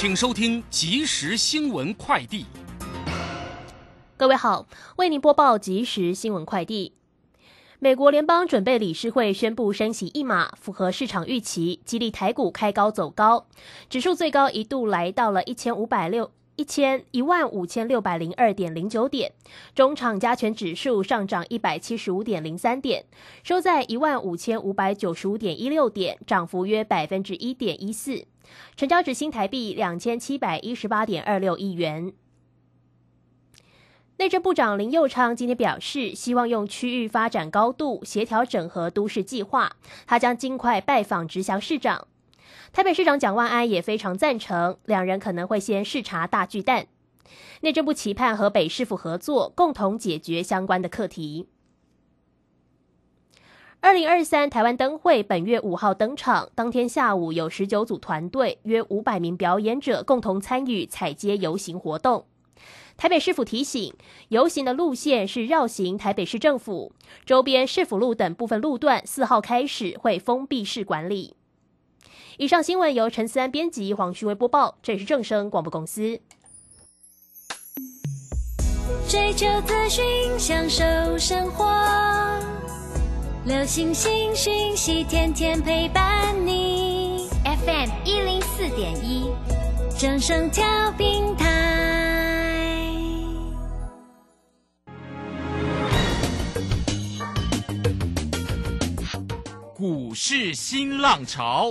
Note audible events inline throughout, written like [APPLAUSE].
请收听即时新闻快递。各位好，为您播报即时新闻快递。美国联邦准备理事会宣布升息一码，符合市场预期，激励台股开高走高，指数最高一度来到了一千五百六一千一万五千六百零二点零九点，中场加权指数上涨一百七十五点零三点，收在一万五千五百九十五点一六点，涨幅约百分之一点一四，成交值新台币两千七百一十八点二六亿元。内政部长林佑昌今天表示，希望用区域发展高度协调整合都市计划，他将尽快拜访直辖市长。台北市长蒋万安也非常赞成，两人可能会先视察大巨蛋。内政部期盼和北市府合作，共同解决相关的课题。二零二三台湾灯会本月五号登场，当天下午有十九组团队，约五百名表演者共同参与彩街游行活动。台北市府提醒，游行的路线是绕行台北市政府周边市府路等部分路段，四号开始会封闭式管理。以上新闻由陈思安编辑，黄旭威播报，这里是正声广播公司。追求资讯，享受生活，流星星讯息，天天陪伴你。FM 一零四点一，正声调频台。股市新浪潮，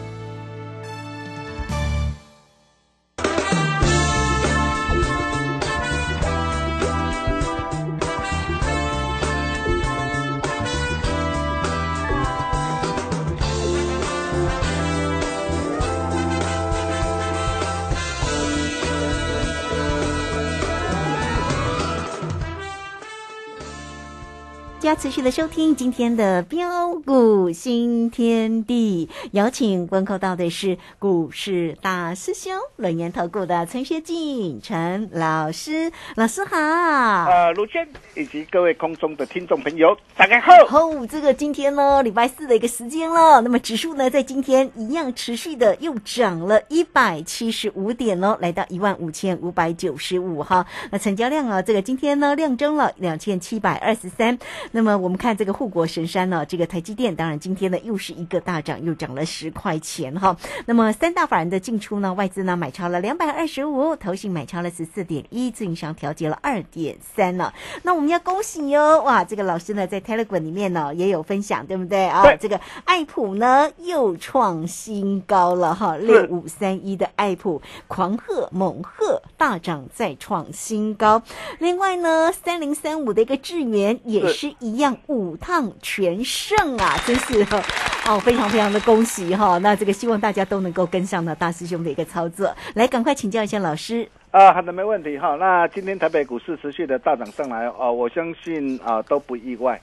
加持续的收听今天的标股新天地，邀请问候到的是股市大师兄轮研投顾的陈学进陈老师，老师好。呃，卢谦以及各位空中的听众朋友，大家好。哦，这个今天呢，礼拜四的一个时间了，那么指数呢，在今天一样持续的又涨了一百七十五点哦，来到一万五千五百九十五哈。那成交量啊，这个今天呢，量增了两千七百二十三。那么我们看这个护国神山呢，这个台积电，当然今天呢又是一个大涨，又涨了十块钱哈。那么三大法人的进出呢，外资呢买超了两百二十五，投信买超了十四点一，自营商调节了二点三呢。那我们要恭喜哟，哇，这个老师呢在 Telegram 里面呢也有分享，对不对啊？这个爱普呢又创新高了哈，六五三一的爱普狂贺猛贺大涨再创新高。另外呢，三零三五的一个智源也是。一一样五趟全胜啊，[LAUGHS] 真是哦，非常非常的恭喜哈！那这个希望大家都能够跟上呢大师兄的一个操作，来赶快请教一下老师啊。好的，没问题哈。那今天台北股市持续的大涨上来哦，我相信啊都不意外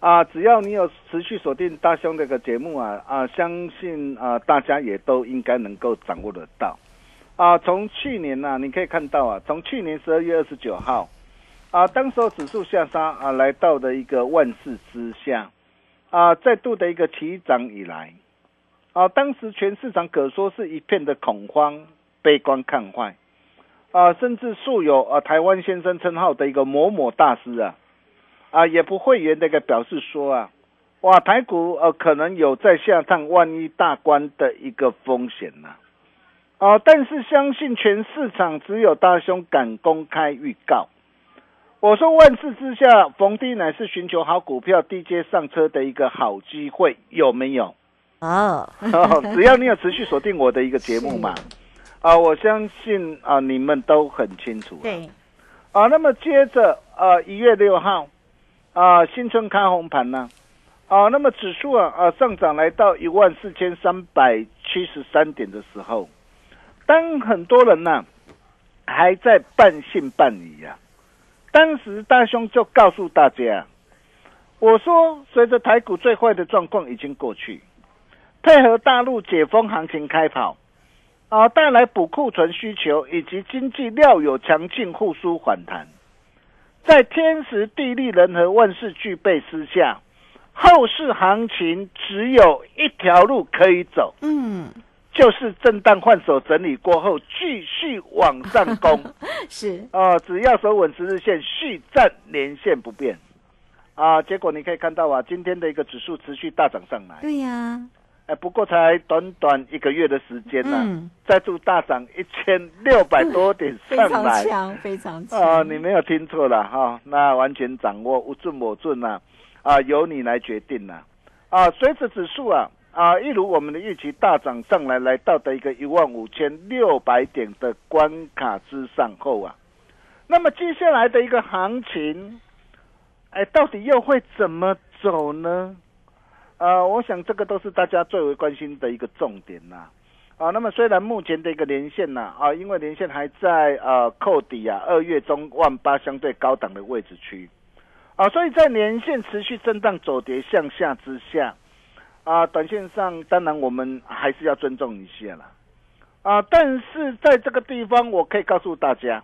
啊。只要你有持续锁定大兄这个节目啊啊，相信啊大家也都应该能够掌握得到啊。从去年呢，你可以看到啊，从去年十二月二十九号。啊，当时候指数下杀啊，来到的一个万事之下，啊，再度的一个起涨以来，啊，当时全市场可说是一片的恐慌、悲观看坏，啊，甚至素有啊台湾先生称号的一个某某大师啊，啊，也不会员的一个表示说啊，哇，台股呃可能有在下探万一大关的一个风险呐，啊，但是相信全市场只有大兄敢公开预告。我说万事之下，逢低乃是寻求好股票、低阶上车的一个好机会，有没有？哦，哦，只要你有持续锁定我的一个节目嘛，[LAUGHS] 啊，我相信啊，你们都很清楚。对，啊，那么接着啊，一月六号啊，新春开红盘呢，啊，那么指数啊啊上涨来到一万四千三百七十三点的时候，当很多人呢、还在半信半疑呀、当时大兄就告诉大家，我说随着台股最坏的状况已经过去，配合大陆解封行情开跑，啊，带来补库存需求以及经济料有强劲复苏反弹，在天时地利人和万事俱备之下，后市行情只有一条路可以走，嗯，就是震荡换手整理过后继续往上攻。[LAUGHS] 是，啊，只要守稳十日线，续站连线不变。啊，结果你可以看到啊，今天的一个指数持续大涨上来，对呀，哎，不过才短短一个月的时间呢、嗯再度大涨一千六百多点非常上来。强，非常强。啊，你没有听错了哈、那完全掌握无准我准啊、啊，由你来决定呐、啊。随着指数啊啊，一如我们的预期大涨上来，来到的一个一万五千六百点的关卡之上后啊，那么接下来的一个行情，哎，到底又会怎么走呢？啊，我想这个都是大家最为关心的一个重点呐、啊，那么虽然目前的一个连线呢，啊，因为连线还在呃扣底啊，二月中万八相对高档的位置区，啊，所以在连线持续震荡走跌向下之下，啊，短线上当然我们还是要尊重一些啦，啊，但是在这个地方我可以告诉大家，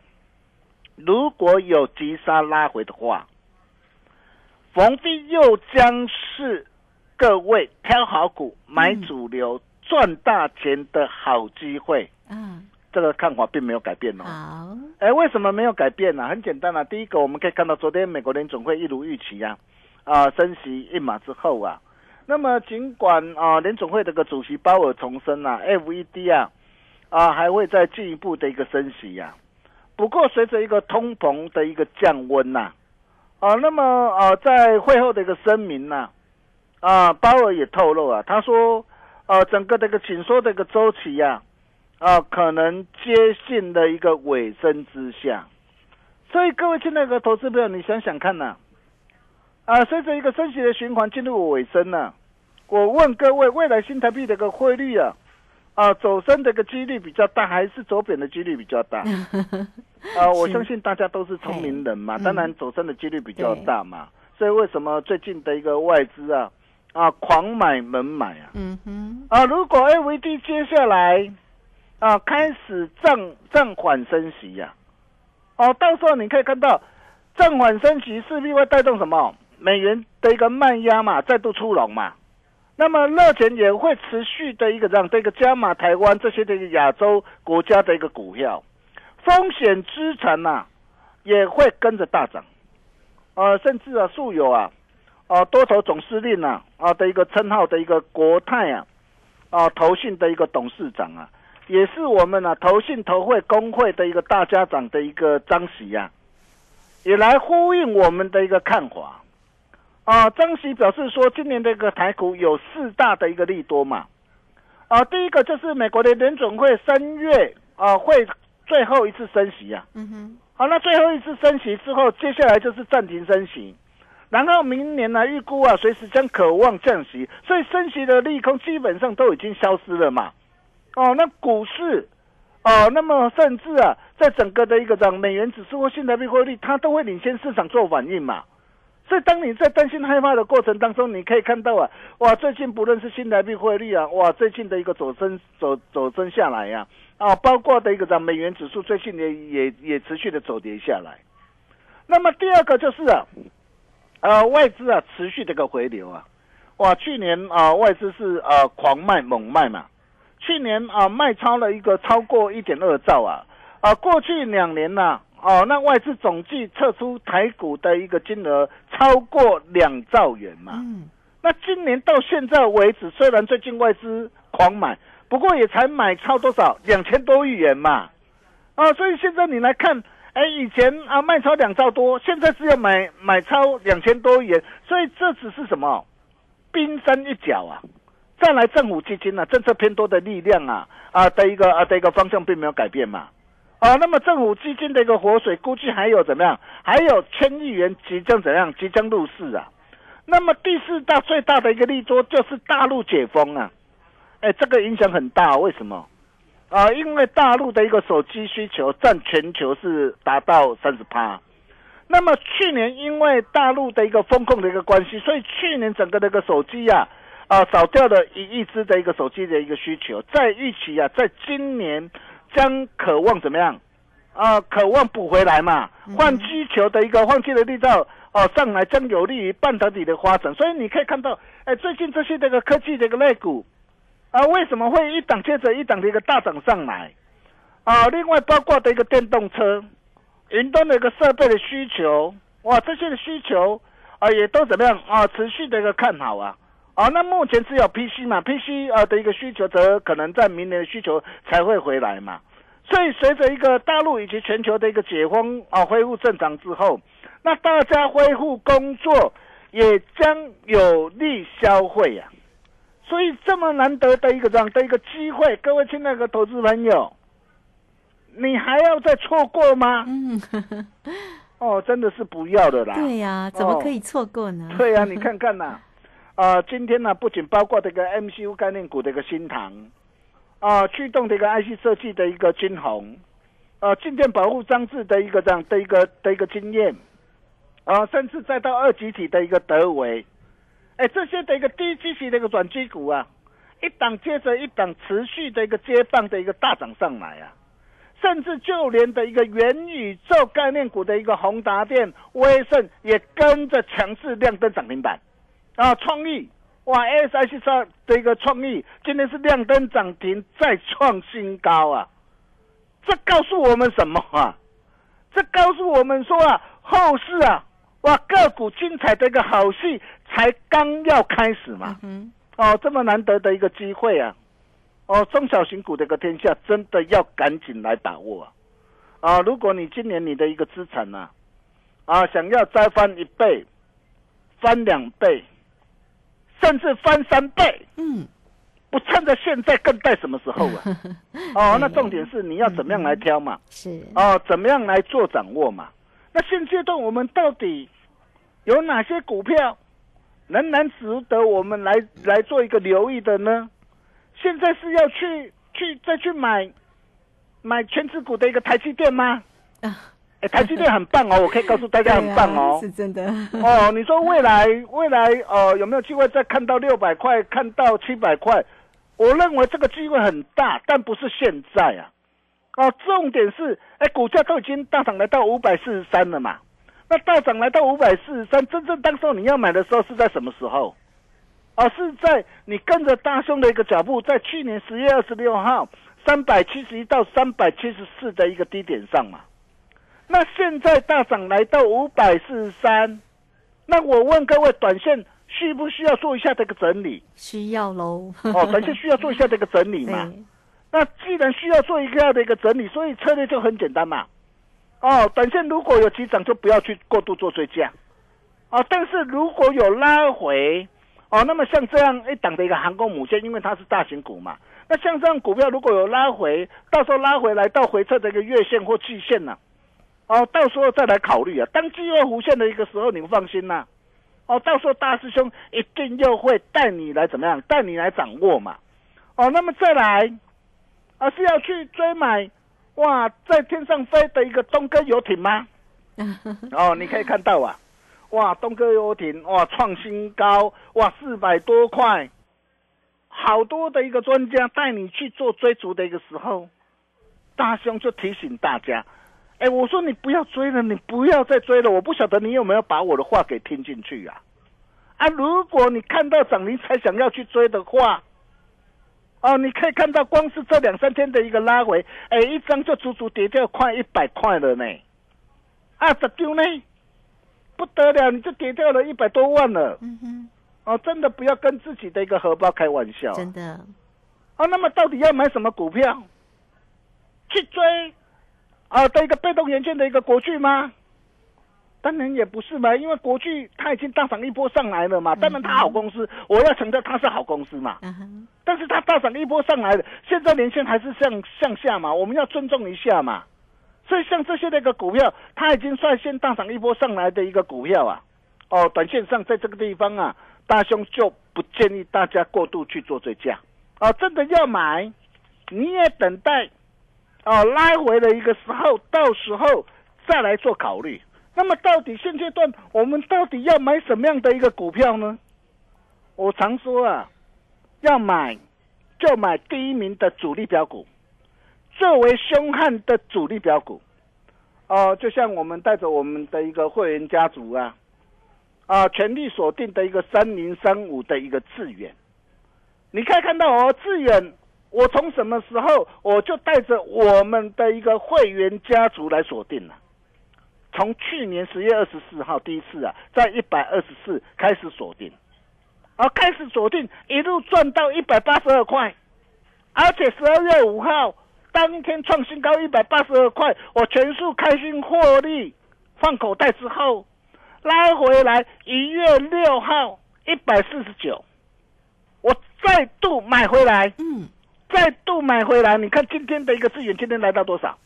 如果有急杀拉回的话，逢低又将是各位挑好股、买主流、赚大钱的好机会。嗯，这个看法并没有改变哦。好，哎，为什么没有改变呢、很简单啊，第一个我们可以看到，昨天美国联总会一如预期啊，啊，升息一码之后啊，那么尽管啊联总会这个主席鲍尔重申啊，FED 啊啊还会再进一步的一个升息呀、不过随着一个通膨的一个降温呐、啊，那么啊在会后的一个声明呐、啊，鲍尔也透露啊，他说呃整个这个紧缩的一个周期呀、啊，可能接近的一个尾声之下，所以各位亲爱的投资朋友，你想想看呐、啊，随着一个升息的循环进入尾声呢、我问各位，未来新台币的一个汇率啊，啊走升的一个几率比较大，还是走贬的几率比较大？[LAUGHS] 啊，我相信大家都是聪明人嘛，嘿当然走升的几率比较大嘛，所以为什么最近的一个外资啊啊狂买猛买啊？嗯哼，啊，如果 A V D 接下来啊开始暂暂缓升息呀、哦，到时候你可以看到暂缓升息势必会带动什么美元的一个慢压嘛，再度出笼嘛。那么热钱也会持续的一个让这个加码台湾这些的一个亚洲国家的一个股票，风险资产呐、也会跟着大涨，呃，甚至啊素有啊啊，多头总司令呐啊的一个称号的一个国泰啊啊投信的一个董事长啊，也是我们啊投信投会工会的一个大家长的一个张喜呀、也来呼应我们的一个看法。啊。张喜表示说，今年的一个台股有四大的一个利多嘛啊，第一个就是美国的联准会三月啊会最后一次升息啊，嗯哼，好，那最后一次升息之后，接下来就是暂停升息，然后明年呢，预估啊，随时将渴望降息，所以升息的利空基本上都已经消失了嘛。哦，那股市，哦，那么甚至啊，在整个的一个涨美元指数或新台币汇率，它都会领先市场做反应嘛。所以，当你在担心害怕的过程当中，你可以看到啊，哇，最近不论是新台币汇率啊，哇，最近的一个走升走走升下来呀、啊，包括的一个涨美元指数最近也也也持续的走跌下来。那么第二个就是啊，呃，外资啊持续的一个回流啊，哇，去年啊外资是呃狂卖猛卖嘛，去年啊卖超了一个超过一点二兆啊，啊过去两年呐、哦，那外资总计撤出台股的一个金额超过两兆元嘛。嗯，那今年到现在为止，虽然最近外资狂买，不过也才买超多少两千多亿元嘛。啊，所以现在你来看，哎，以前啊卖超两兆多，现在只有买买超两千多亿元，所以这只是什么冰山一角啊。再来政府基金呢、政策偏多的力量啊啊的一个啊的一个方向并没有改变嘛。啊，那么政府基金的一个活水，估计还有怎么样？还有千亿元即将怎样？即将入市啊。那么第四大最大的一个利多就是大陆解封啊。哎，这个影响很大，为什么？啊，因为大陆的一个手机需求占全球是达到三十趴。那么去年因为大陆的一个风控的一个关系，所以去年整个的一个手机呀、啊，少掉了一亿只的一个手机的一个需求，在预期啊，在今年将渴望怎么样？啊，渴望补回来嘛，换需求的一个换气的力道哦、上来，将有利于半导体的发展。所以你可以看到，哎，最近这些这个科技的一个类股啊，为什么会一档接着一档的一个大涨上来？啊，另外包括的一个电动车、云端的一个设备的需求，哇，这些的需求啊，也都怎么样啊？持续的一个看好啊。啊，那目前只有 PC 嘛，PC 呃的一个需求，则可能在明年的需求才会回来嘛。所以随着一个大陆以及全球的一个解封啊，恢复正常之后，那大家恢复工作，也将有利消费呀、所以这么难得的一个这样的一个机会，各位亲爱的投资朋友，你还要再错过吗？嗯，哦，真的是不要的啦。对呀、怎么可以错过呢？对呀、你看看呐、啊，今天呢、不仅包括这个 MCU 概念股的一个新塘，啊，驱动这个 IC 设计的一个金红，啊，静电保护装置的一个这样的一个的一个经验，啊，甚至再到二级体的一个德维，哎，这些的一个低基期的一个转机股啊，一档接着一档持续的一个接棒的一个大涨上来啊。甚至就连的一个元宇宙概念股的一个宏达电、威盛也跟着强势亮灯涨停板，啊，创意哇，ASIC 上的一个创意今天是亮灯涨停，再创新高啊！这告诉我们什么啊？这告诉我们说啊，后市啊，哇，个股精彩的一个好戏才刚要开始嘛。嗯哦，这么难得的一个机会啊！哦，中小型股的一个天下，真的要赶紧来把握啊！啊，如果你今年你的一个资产呢、啊，想要再翻一倍、翻两倍，甚至翻三倍，嗯，不趁着现在更待什么时候啊？[LAUGHS] 哦，那重点是你要怎么样来挑嘛？是，哦，怎么样来做掌握嘛？那现阶段我们到底有哪些股票仍然值得我们来来做一个留意的呢？现在是要去去再去买买全指股的一个台积电吗？啊，哎，台积电很棒哦，我可以告诉大家很棒哦。[LAUGHS] 是真的。哦，你说未来未来呃有没有机会再看到六百块，看到七百块？我认为这个机会很大，但不是现在啊。哦，重点是，哎，股价都已经大涨来到五百四十三了嘛。那大涨来到五百四十三，真正当时候你要买的时候是在什么时候？哦，是在你跟着大兄的一个脚步，在去年十月二十六号三百七十一到三百七十四的一个低点上嘛。那现在大涨来到五百四十三，那我问各位，短线需不需要做一下这个整理？需要喽。哦，短线需要做一下这个整理嘛？[LAUGHS] 那既然需要做一个样的一个整理，所以策略就很简单嘛。哦，短线如果有急涨，就不要去过度做追加。哦，但是如果有拉回，哦，那么像这样一档的一个航空母舰，因为它是大型股嘛，那像这样股票如果有拉回，到时候拉回来到回撤的一个月线或季线呢、哦，到时候再来考虑啊。当机会弧线的一个时候，你们放心呐、哦，到时候大师兄一定又会带你来怎么样？带你来掌握嘛。哦，那么再来，啊，是要去追买哇，在天上飞的一个东哥游艇吗？[LAUGHS] 哦，你可以看到啊，哇，东哥游艇哇创新高，哇四百多块，好多的一个专家带你去做追逐的一个时候，大兄就提醒大家，哎，我说你不要追了，你不要再追了，我不晓得你有没有把我的话给听进去啊？啊，如果你看到涨停才想要去追的话，哦，你可以看到光是这两三天的一个拉回，哎，一张就足足跌掉快一百块了呢。啊，怎丢呢？不得了，你就跌掉了一百多万了。嗯哼，哦，真的不要跟自己的一个荷包开玩笑。真的，哦，那么到底要买什么股票？去追啊的一个被动元件的一个国巨吗？当然也不是嘛，因为国巨它已经大涨一波上来了嘛，当然它好公司，我要承认它是好公司嘛。嗯哼，但是它大涨一波上来了，现在连线还是向向下嘛，我们要尊重一下嘛。所以像这些那个股票，它已经率先大涨一波上来的一个股票啊，哦，短线上在这个地方啊，大兄就不建议大家过度去做追加，哦，真的要买，你也等待，哦，拉回的一个时候，到时候再来做考虑。那么到底现阶段我们到底要买什么样的一个股票呢？我常说啊，要买就买第一名的主力标股，最为凶悍的主力标股。哦、就像我们带着我们的一个会员家族啊，啊，全力锁定的一个三零三五的一个致远，你可以看到哦，致远，我从什么时候我就带着我们的一个会员家族来锁定了。从去年十月二十四号第一次啊，在一百二十四开始锁定，啊，开始锁定，一路赚到一百八十二块，而且十二月五号当天创新高一百八十二块，我全数开心获利放口袋之后，拉回来一月六号一百四十九，我再度买回来，嗯，再度买回来，你看今天的一个资源，今天来到多少？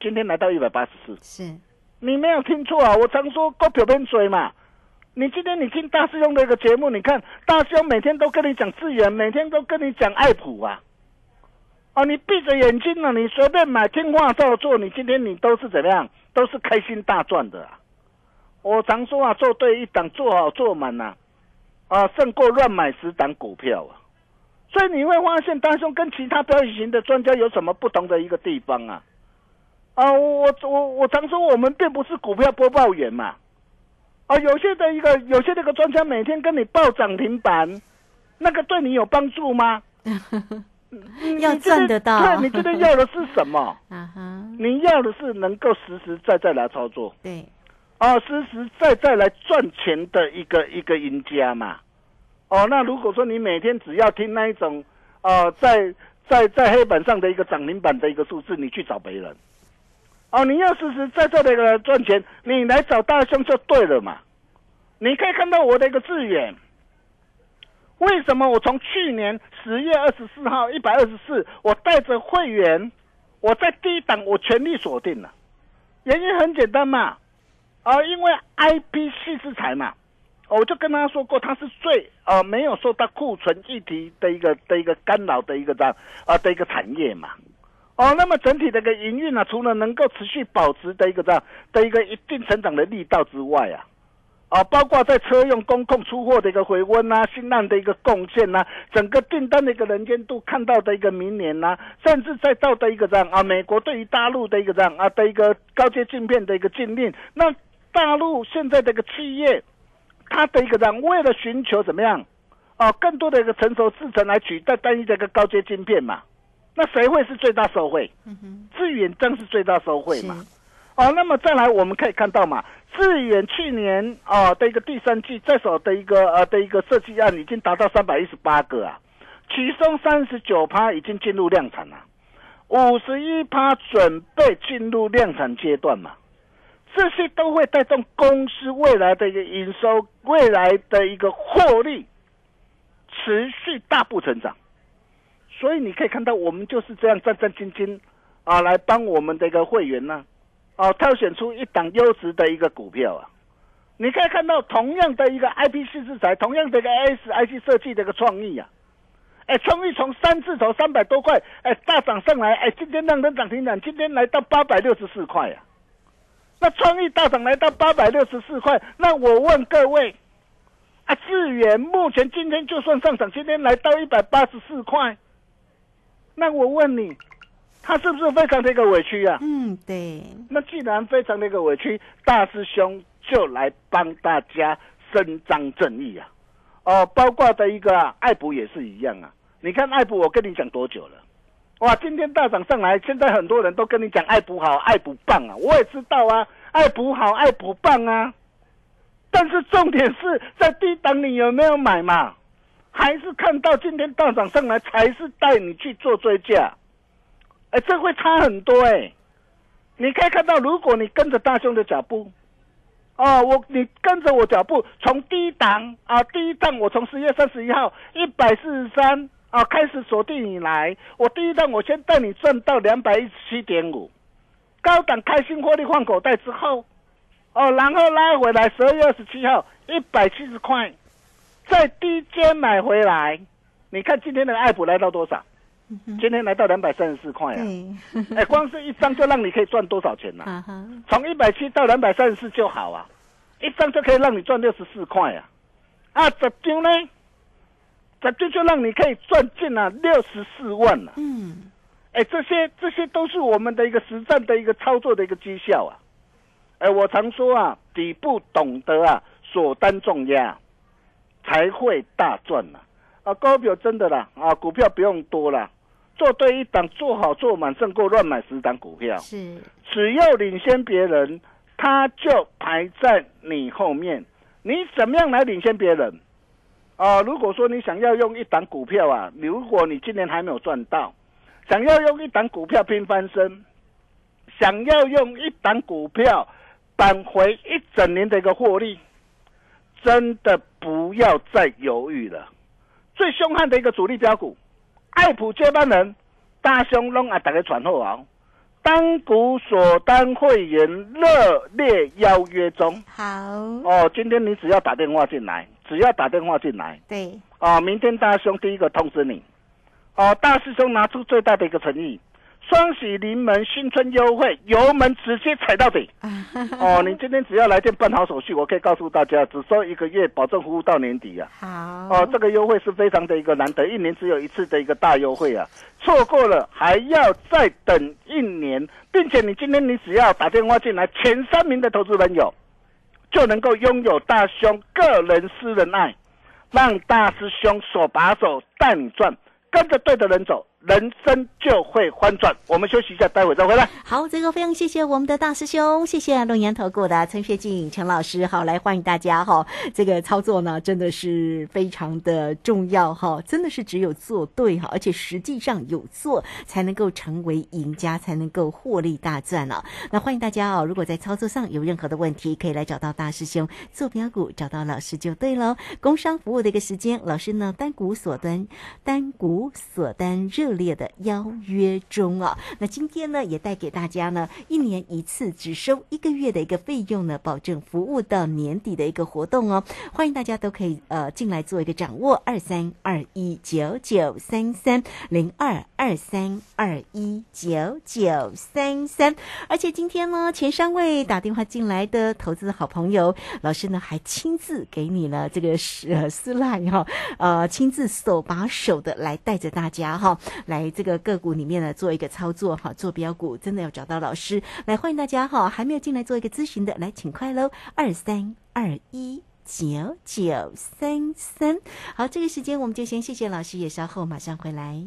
今天来到一百八十四。是，你没有听错啊！我常说股票边追嘛。你今天你听大师兄的一个节目，你看大师兄每天都跟你讲资源，每天都跟你讲爱普啊。哦，你闭着眼睛呢，你随便买，听话照做，你今天你都是怎么样？都是开心大赚的、啊。我常说啊，做对一档，做好做满呐、啊，胜过乱买十档股票啊。所以你会发现，大师兄跟其他表演型的专家有什么不同的一个地方啊？啊，我我我常说，我们并不是股票播报员嘛。啊，有些的一个，有些那个专家每天跟你报涨停板，那个对你有帮助吗？[LAUGHS] 你要赚得到对你这边要的是什么？[LAUGHS] 啊哈，你要的是能够实实在在来操作，对，啊，实实在在来赚钱的一个一个赢家嘛。哦，那如果说你每天只要听那一种，呃，在在在黑板上的一个涨停板的一个数字，你去找别人。哦，你要实实在在的来赚钱，你来找大兄就对了嘛。你可以看到我的一个志远，为什么我从去年十月二十四号一百二十四，我带着会员，我在低档我全力锁定了，原因很简单嘛，啊、因为 I P 系制裁嘛，我就跟他说过，它是最呃没有受到库存议题的一个的一个干扰的一个这样啊、的一个产业嘛。哦，那么整体的一个营运呢，除了能够持续保持的一个这样的一个一定成长的力道之外啊，啊，包括在车用公控出货的一个回温呐、新浪的一个贡献呐、整个订单的一个能见度看到的一个明年呐、甚至再到的一个这样啊，美国对于大陆的一个这样啊的一个高阶镜片的一个禁令，那大陆现在的一个企业，它的一个这样为了寻求怎么样哦更多的一个成熟制程来取代单一的一个高阶晶片嘛，那谁会是最大受惠？嗯哼，致远正是最大受惠嘛。哦，那么再来我们可以看到嘛，致远去年啊、的一个第三季在手的一个呃的一个设计案已经达到三百一十八个啊，其中三十九趴已经进入量产了，五十一趴准备进入量产阶段嘛。这些都会带动公司未来的一个营收，未来的一个获利持续大步成长。所以你可以看到，我们就是这样战战兢兢啊，来帮我们的一个会员呢、啊，挑选出一档优质的一个股票啊。你可以看到，同样的一个 IP 系制裁，同样的一个 SIC 设计的一个创意啊，哎，创意从三字头三百多块，哎，大涨上来，哎，今天让人涨停板，今天来到八百六十四块啊。那创意大涨来到八百六十四块，那我问各位，啊，智远目前今天就算上涨，今天来到一百八十四块，那我问你，他是不是非常的一个委屈啊？嗯，对，那既然非常的一个委屈，大师兄就来帮大家伸张正义啊！哦，包括的一个啊爱普也是一样啊。你看爱普，我跟你讲多久了？哇，今天大涨上来，现在很多人都跟你讲爱普好，爱普棒啊！我也知道啊，爱普好，爱普棒啊。但是重点是在低档你有没有买嘛？还是看到今天大涨上来才是带你去做追加？哎，这会差很多哎、你可以看到，如果你跟着大兄的脚步，哦，我你跟着我脚步，从低档啊，低档我从十月三十一号一百四十三啊开始锁定以来，我第一档我先带你赚到两百一十七点五，高档开心获利换口袋之后，哦，然后拉回来十二月二十七号一百七十块，在低阶买回来，你看今天的爱普来到多少？今天来到两百三十四块啊！对，[LAUGHS] 哎，光是一张就让你可以赚多少钱呢、[LAUGHS] 从一百七到两百三十四就好啊，一张就可以让你赚六十四块啊！啊，十张呢？十张就让你可以赚进了六十四万了、嗯，哎，这些这些都是我们的一个实战的一个操作的一个绩效啊！哎，我常说啊，底部懂得啊锁单重压，才会大赚呐、啊！高表真的啦啊，股票不用多啦，做对一档，做好做满，胜过乱买十档股票。是，只要领先别人，他就排在你后面。你怎么样来领先别人？啊、如果说你想要用一档股票啊，如果你今年还没有赚到，想要用一档股票拼翻身，想要用一档股票扳回一整年的一个获利，真的不要再犹豫了。最凶悍的一个主力标股，爱普接班人，大兄龙啊，大家传后啊。单股所单会员热烈邀约中好，哦！今天你只要打电话进来，只要打电话进来对，哦，明天大兄第一个通知你哦。大师兄拿出最大的一个诚意，双喜临门，新春优惠，油门直接踩到底哦！你今天只要来电办好手续，我可以告诉大家，只收一个月，保证服务到年底啊！好，哦，这个优惠是非常的一个难得，一年只有一次的一个大优惠啊！错过了还要再等一年，并且你今天你只要打电话进来，前三名的投资朋友就能够拥有大兄个人私人爱，让大师兄手把手带你赚，跟着对的人走，人生就会翻转。我们休息一下，待会再回来。好，这个非常谢谢我们的大师兄，谢谢龙岩投顾的陈学静陈老师，好，来欢迎大家哈。这个操作呢，真的是非常的重要哈，真的是只有做对哈，而且实际上有做才能够成为赢家，才能够获利大赚啊。那欢迎大家哦，如果在操作上有任何的问题，可以来找到大师兄坐标股，找到老师就对喽。工商服务的一个时间，老师呢单股锁单，单股锁单热烈的邀约中啊。那今天呢，也带给大家呢一年一次，只收一个月的一个费用呢，保证服务到年底的一个活动哦。欢迎大家都可以呃进来做一个掌握，二三二一九九三三零二二三二一九九三三。而且今天呢，前三位打电话进来的投资的好朋友，老师呢还亲自给你了这个呃私赖哈，呃亲自手把手的来带着大家哈，来这个个股里面呢做一个操作哈，做标股真的要找到老师来，欢迎大家哈，还没有进来做一个咨询的，来请快喽，二三二一。九九三三，好，这个时间我们就先谢谢老师，也稍后马上回来。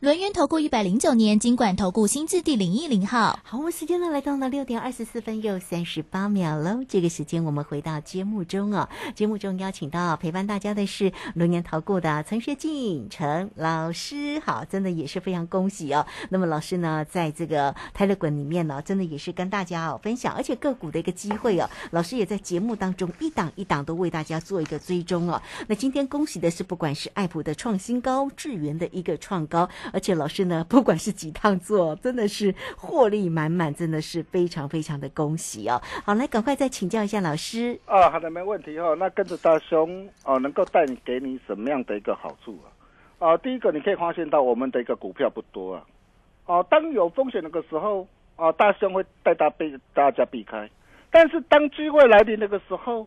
轮源投顾一百零九年金管投顾新字第零一零号。好，我们时间呢来到了六点二十四分又三十八秒喽。这个时间我们回到节目中哦，节目中邀请到陪伴大家的是轮源投顾的陈学进陈老师。好，真的也是非常恭喜哦。那么老师呢，在这个泰勒滚里面呢，真的也是跟大家哦分享，而且个股的一个机会哦，老师也在节目当中一档一档都为大家做一个追踪哦。那今天恭喜的是，不管是爱普的创新高，智源的一个创高。而且老师呢，不管是几趟做，真的是获利满满，真的是非常非常的恭喜哦。好，来赶快再请教一下老师。啊，好的，没问题哦。那跟着大兄哦，能够带你给你什么样的一个好处啊？啊，第一个你可以发现到我们的一个股票不多啊。哦，当有风险那个时候，啊，大兄会带大被大家避开。但是当机会来临那个时候，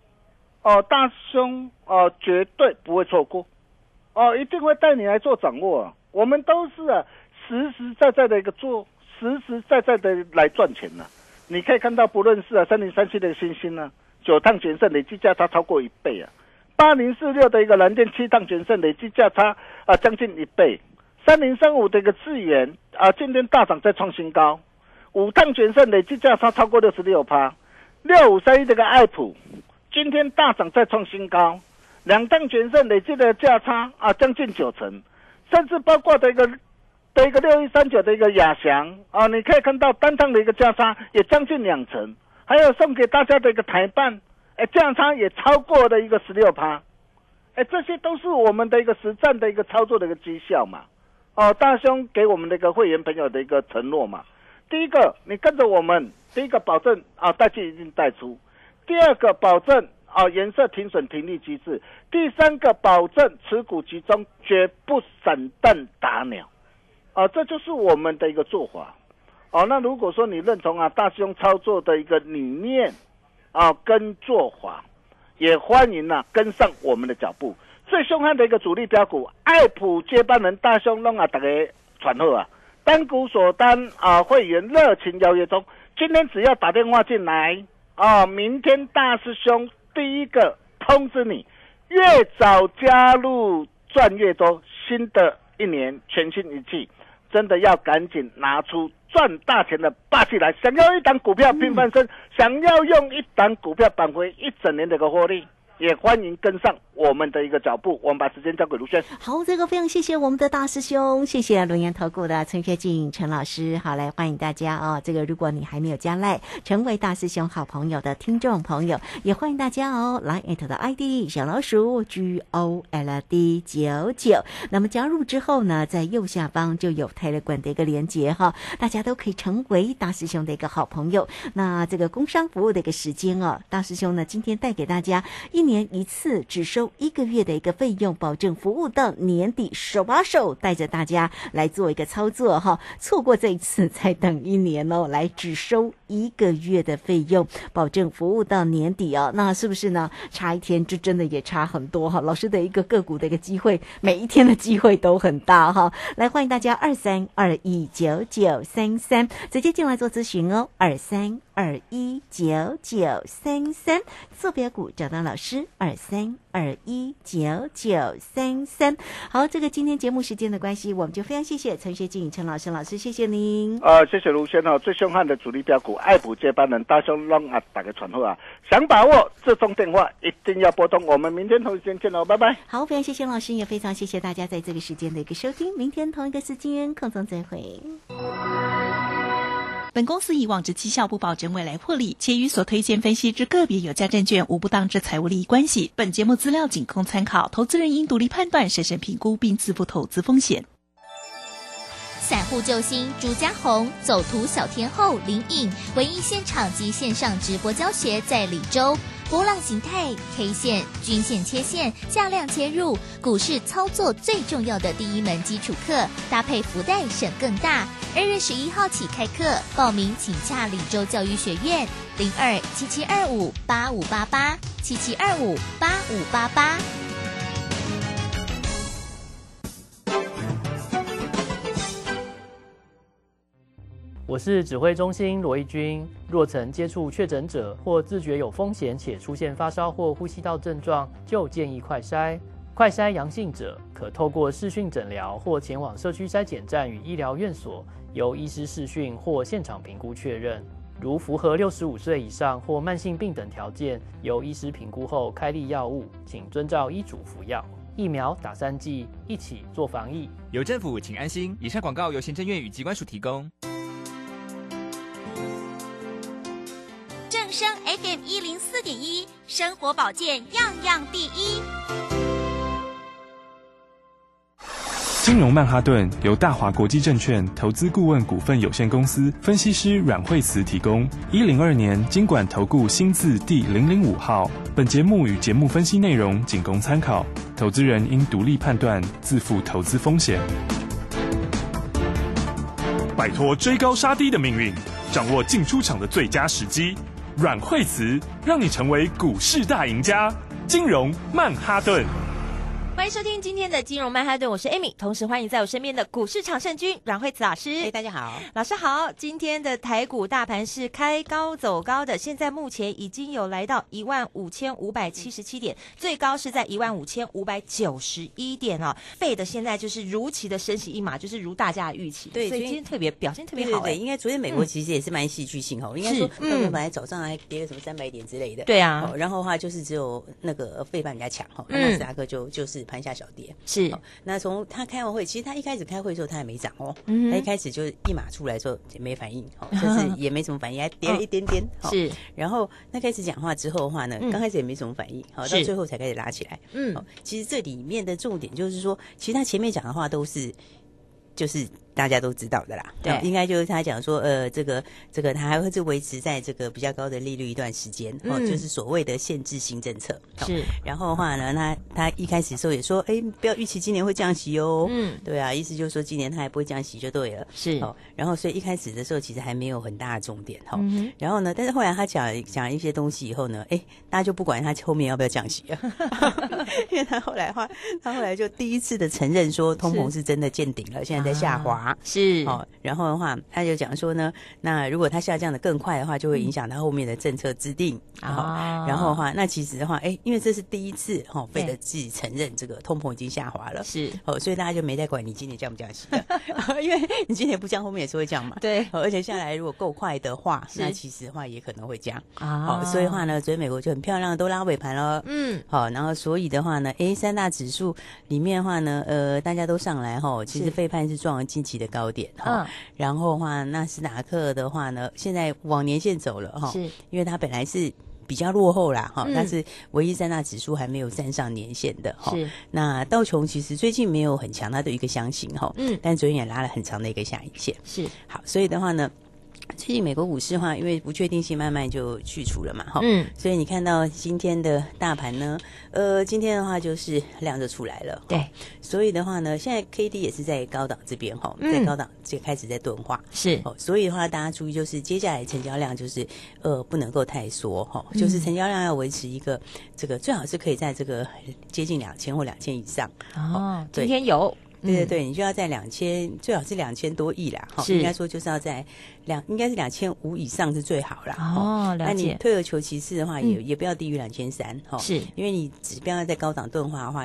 哦，大兄哦绝对不会错过，哦，一定会带你来做掌握。啊。我们都是啊，实实在在的一个做，实实在在的来赚钱呢。你可以看到，不论是啊三零三七的星星呢，九趟全胜累计价差超过一倍啊；八零四六的一个蓝电七趟全胜累计价差啊将近一倍；三零三五的一个智源啊今天大涨再创新高，五趟全胜累计价差超过六十六趴；六五三一这个爱普今天大涨再创新高，两趟全胜累计的价差啊将近九成。甚至包括的一个的一个六一三九的一个亚翔啊，你可以看到单趟的一个价差也将近两成，还有送给大家的一个台办，哎，价差也超过的一个十六趴，哎，这些都是我们的一个实战的一个操作的一个绩效嘛，哦，大兄给我们的一个会员朋友的一个承诺嘛，第一个你跟着我们，第一个保证啊带进一定带出，第二个保证。啊，颜色停损停利机制，第三个保证持股集中，绝不散弹打鸟，啊，这就是我们的一个做法。哦，那如果说你认同啊大师兄操作的一个理念啊跟做法，也欢迎呐跟上我们的脚步。最凶悍的一个主力标股，爱普接班人大兄弄啊，大家传后啊，单股锁单啊，会员热情邀约中，今天只要打电话进来啊，明天大师兄。第一个通知你，越早加入赚越多。新的一年全新一季，真的要赶紧拿出赚大钱的霸气来！想要一档股票拼翻身，想要用一档股票扳回一整年的一个获利。也欢迎跟上我们的一个脚步，我们把时间交给卢轩。好，这个非常谢谢我们的大师兄，谢谢龙岩投顾的陈学静陈老师。好，来欢迎大家哦。这个如果你还没有加赖，成为大师兄好朋友的听众朋友，也欢迎大家哦。来艾特的 ID 小老鼠 G O L D 九九，那么加入之后呢，在右下方就有泰勒管的一个连接哈，大家都可以成为大师兄的一个好朋友。那这个工商服务的一个时间哦，大师兄呢今天带给大家一年。年一次只收一个月的一个费用，保证服务到年底，手把手带着大家来做一个操作哈。错过这一次，再等一年哦。来，只收一个月的费用，保证服务到年底哦。那是不是呢？差一天就真的也差很多哈。老师的一个个股的一个机会，每一天的机会都很大哈。来，欢迎大家二三二一九九三三直接进来做咨询哦。二三二一九九三三坐标股找到老师。二三二一九九三三，好，这个今天节目时间的关系，我们就非常谢谢陈学静陈老师老师，谢谢您。呃，谢谢卢先生，最凶悍的主力标股，爱普接班人大兄让啊，打个传呼啊，想把握这通电话，一定要拨通。我们明天同一时间见喽，拜拜。好，非常谢谢老师，也非常谢谢大家在这个时间的一个收听，明天同一个时间空中再会。本公司以往之绩效不保证未来获利，且与所推荐分析之个别有价证券无不当之财务利益关系。本节目资料仅供参考，投资人应独立判断、审慎评估并自负投资风险。散户救星朱家红，走图小天后林颖，唯一现场及线上直播教学在李州。波浪形态、K 线、均线切线、价量切入，股市操作最重要的第一门基础课，搭配福袋省更大。二月十一号起开课，报名请洽李州教育学院零二七七二五八五八八七七二五八五八八。我是指挥中心罗义军。若曾接触确诊者或自觉有风险且出现发烧或呼吸道症状，就建议快筛。快筛阳性者可透过视讯诊疗或前往社区筛检站与医疗院所，由医师视讯或现场评估确认。如符合六十五岁以上或慢性病等条件，由医师评估后开立药物，请遵照医嘱服药。疫苗打三剂，一起做防疫。有政府，请安心。以上广告由行政院与机关署提供。正声 FM 一零四点一，生活保健样样第一。金融曼哈顿由大华国际证券投资顾问股份有限公司分析师阮惠慈提供。一零二年经管投顾新字第零零五号。本节目与节目分析内容仅供参考，投资人应独立判断，自负投资风险。摆脱追高杀低的命运，掌握进出场的最佳时机。阮惠慈让你成为股市大赢家。金融曼哈顿。欢迎收听今天的金融曼哈顿，我是 Amy，同时欢迎在我身边的股市常胜军阮慧慈老师。哎，大家好，老师好。今天的台股大盘是开高走高的，现在目前已经有来到一万五千五百七十七点，最高是在一万五千五百九十一点哦。费的现在就是如期的升息一码，就是如大家的预期。对，所以今天特别表现特别好。对对，应该昨天美国其实也是蛮戏剧性哦，应该说，嗯，本来早上还跌了什么三百点之类的。对啊，然后的话就是只有那个费半人家强哈，纳斯达克就就是盘下小跌。是，那从他开完会，其实他一开始开会的时候他也没涨哦，他一开始就一码出来之后也没反应，哦，就是 [LAUGHS] 也没什么反应，还跌了一点点。是，然后那开始讲话之后的话呢，刚开始也没什么反应，好，到最后才开始拉起来。嗯，其实这里面的重点就是说，其实他前面讲的话都是，就是。大家都知道的啦，对，应该就是他讲说，呃，这个这个他还会是维持在这个比较高的利率一段时间，哦，就是所谓的限制性政策。是，然后的话呢，他他一开始的时候也说，哎，不要预期今年会降息哦，嗯，对啊，意思就是说今年他还不会降息就对了，是。哦，然后所以一开始的时候其实还没有很大的重点哈，然后呢，但是后来他讲讲一些东西以后呢，哎，大家就不管他后面要不要降息了，[LAUGHS] 因为他后来话，他后来就第一次的承认说通膨是真的见顶了，现在在下滑，是。哦，然后的话，他就讲说呢，那如果它下降的更快的话，就会影响它后面的政策制定。啊。然后的话，那其实的话，哎，因为这是第一次哈，费德自己承认这个通膨已经下滑了，是。哦，所以大家就没在管你今年降不降息的，[LAUGHS] 因为你今年不降，后面也是会降嘛。对，而且下来如果够快的话，那其实的话也可能会降。啊。好，所以的话呢，所以美国就很漂亮，都拉尾盘了。嗯，好，然后所以的话呢，哎，三大指数里面的话呢，呃，大家都上来哈，其实费判是撞了近期的高点哈，然后。的话，纳斯达克的话呢，现在往年线走了哈，是因为它本来是比较落后啦哈，但是唯一在那指数还没有站上年线的哈。是那道琼其实最近没有很强，它的一个箱型哈，嗯，但昨天也拉了很长的一个下影线。是好，所以的话呢。最近美国股市的话，因为不确定性慢慢就去除了嘛，哈，嗯，所以你看到今天的大盘呢，呃，今天的话就是量就出来了，对，所以的话呢，现在 K D 也是在高档这边哈，在高档就开始在钝化，是，哦，所以的话大家注意，就是接下来成交量就是呃不能够太缩哈，就是成交量要维持一个这个最好是可以在这个接近两千或两千以上，哦，今天有。对对对，你就要在两千，最好是两千多亿啦，哈，应该说就是要在两，应该是两千五以上是最好啦。哦，了解。那你退而求其次的话，也也不要低于两千三，哈，是因为你指标要在高档钝化的话。